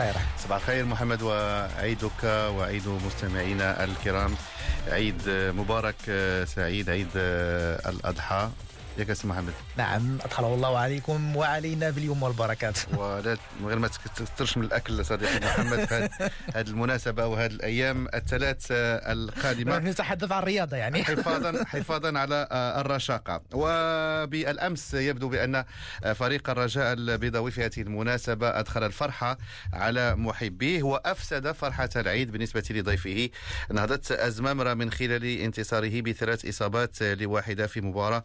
الخير صباح الخير محمد وعيدك وعيد مستمعينا الكرام. عيد مبارك سعيد عيد الأضحى. يا كاس محمد. نعم أدخله الله عليكم وعلينا باليوم والبركات. ولا من غير ما تكثرش من الأكل صديقي محمد في هذه المناسبة وهذه الأيام الثلاث القادمة. نتحدث عن الرياضة يعني. حفاظا حفاظا على الرشاقة. وبالأمس يبدو بأن فريق الرجاء البيضاوي في هذه المناسبة أدخل الفرحة على محبيه وأفسد فرحة العيد بالنسبة لضيفه. نهضه أزمامرة من خلال انتصاره بثلاث إصابات لواحدة في مباراة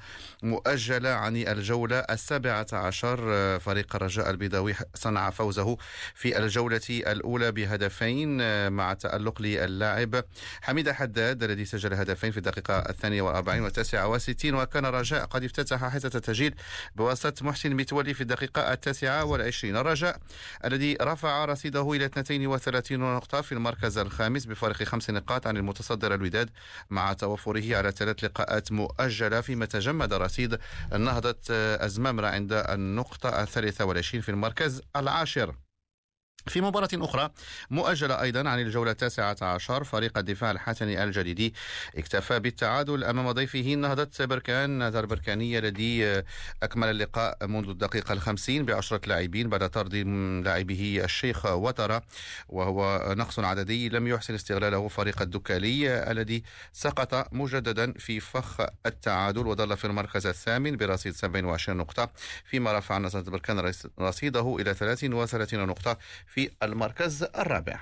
مؤجلة عن الجولة السابعة عشر فريق الرجاء البيضاوي صنع فوزه في الجولة الأولى بهدفين مع تألق للاعب حميد حداد الذي سجل هدفين في الدقيقة الثانية والأربعين والتاسعة والستين وكان الرجاء قد افتتح حصة التسجيل بواسطة محسن متولي في الدقيقة التاسعة والعشرين. الرجاء الذي رفع رصيده إلى 32 نقطة في المركز الخامس بفارق خمس نقاط عن المتصدر الوداد مع توفره على ثلاث لقاءات مؤجلة فيما تجمد رصيد رصيد نهضة أزمامرة عند النقطة الثالثة والعشرين في المركز العاشر. في مباراة أخرى مؤجلة أيضا عن الجولة التاسعة عشر فريق الدفاع الحسني الجديدي اكتفى بالتعادل أمام ضيفه نهضة بركان بركاني الذي أكمل اللقاء منذ الدقيقة الخمسين بعشرة لاعبين بعد طرد لاعبه الشيخ وترى وهو نقص عددي لم يحسن استغلاله فريق الدكالي الذي سقط مجددا في فخ التعادل وظل في المركز الثامن برصيد 27 نقطة فيما رفع نزار بركان رصيده إلى 33 نقطة في المركز الرابع.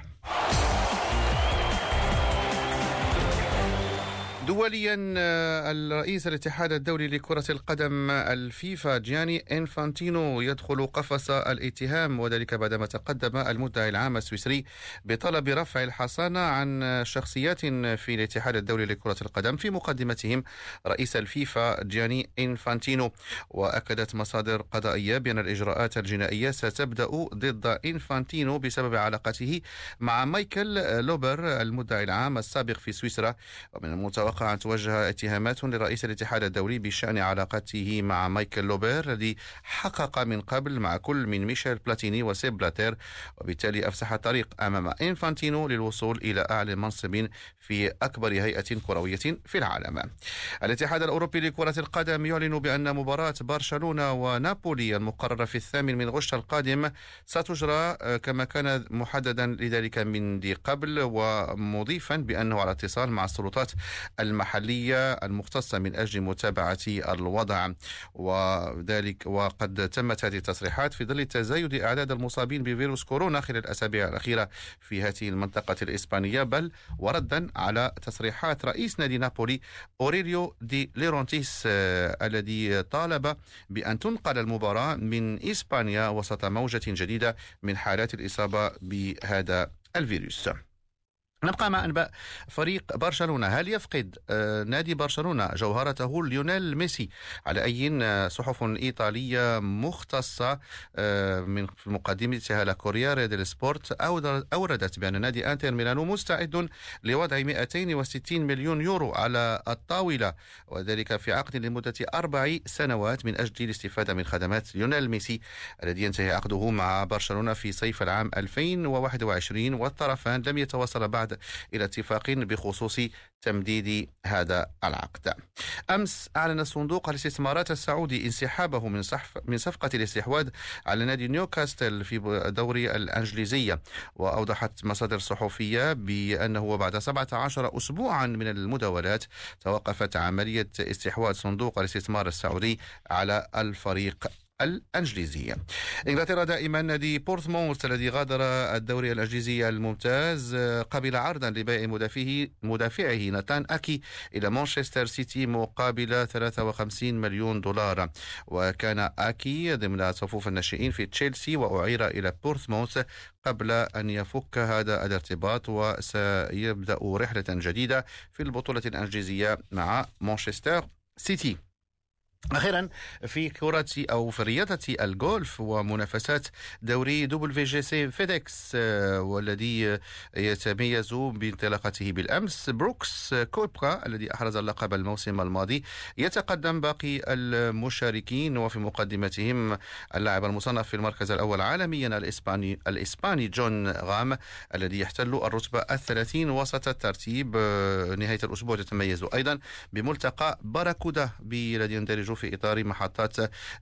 دوليا آه، الرئيس الاتحاد الدولي لكرة القدم الفيفا جياني إنفانتينو يدخل قفص الاتهام وذلك بعدما تقدم المدعي العام السويسري بطلب رفع الحصانة عن شخصيات في الاتحاد الدولي لكرة القدم في مقدمتهم رئيس الفيفا جياني إنفانتينو. وأكدت مصادر قضائية بأن الإجراءات الجنائية ستبدأ ضد إنفانتينو بسبب علاقته مع مايكل لوبر المدعي العام السابق في سويسرا. ومن المتوقع المتوقع أن توجه اتهامات لرئيس الاتحاد الدولي بشأن علاقته مع مايكل لوبير الذي حقق من قبل مع كل من ميشيل بلاتيني وسيب بلاتر وبالتالي أفسح الطريق أمام إنفانتينو للوصول إلى أعلى منصب في أكبر هيئة كروية في العالم. الاتحاد الأوروبي لكرة القدم يعلن بأن مباراة برشلونة ونابولي المقررة في الثامن من غشت القادم ستجرى كما كان محددا لذلك من قبل ومضيفا بأنه على اتصال مع السلطات المحلية المختصة من أجل متابعة الوضع وذلك وقد تمت هذه التصريحات في ظل تزايد أعداد المصابين بفيروس كورونا خلال الأسابيع الأخيرة في هذه المنطقة الإسبانية بل وردا على تصريحات رئيس نادي نابولي أوريليو دي لورينتيس آه، الذي طالب بأن تنقل المباراة من إسبانيا وسط موجة جديدة من حالات الإصابة بهذا الفيروس. نبقى مع أنباء فريق برشلونة. هل يفقد آه، نادي برشلونة جوهرته ليونيل ميسي؟ على أي آه، صحف إيطالية مختصة آه، من مقدمتها لا ديل سبورت أوردت بأن نادي إنتر ميلانو مستعد لوضع 260 مليون يورو على الطاولة وذلك في عقد لمدة أربع سنوات من أجل الاستفادة من خدمات ليونيل ميسي الذي ينتهي عقده مع برشلونة في صيف العام 2021 والطرفان لم يتواصلا بعد إلى اتفاق بخصوص تمديد هذا العقد. أمس أعلن صندوق الاستثمارات السعودي انسحابه من من صفقة الاستحواذ على نادي نيوكاستل في دوري الأنجليزية. وأوضحت مصادر صحفية بأنه بعد 17 أسبوعا من المداولات توقفت عملية استحواذ صندوق الاستثمار السعودي على الفريق الأنجليزية. إنجلترا دائما نادي بورتموث الذي غادر الدوري الأنجليزي الممتاز قبل عرضا لبيع مدافعه مدافعه ناتان أكي إلى مانشستر سيتي مقابل 53 مليون دولار وكان أكي ضمن صفوف الناشئين في تشيلسي وأعير إلى بورتموث قبل أن يفك هذا الارتباط وسيبدأ رحلة جديدة في البطولة الأنجليزية مع مانشستر سيتي أخيرا في كرة أو في رياضة الجولف ومنافسات دوري WGC FedEx آه، والذي يتميز بانطلاقته بالأمس. بروكس كوبكا الذي أحرز اللقب الموسم الماضي يتقدم باقي المشاركين وفي مقدمتهم اللاعب المصنف في المركز الأول عالميا الإسباني الإسباني جون رام الذي يحتل الرتبة الثلاثين وسط الترتيب آه، نهاية الأسبوع يتميز أيضا بملتقى باراكودا الذي يندرج في إطار محطات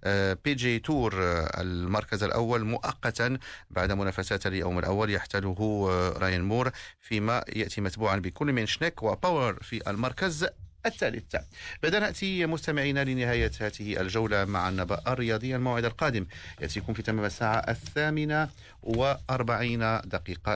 آه، PGA Tour آه، المركز الأول مؤقتا بعد منافسات اليوم الأول يحتله آه، راين مور فيما يأتي متبوعا بكل من شنيك وباور في المركز الثالث. بهذا نأتي مستمعينا لنهاية هذه الجولة مع النبأ الرياضي الموعد القادم. يأتيكم في تمام الساعة الثامنة وأربعين دقيقة.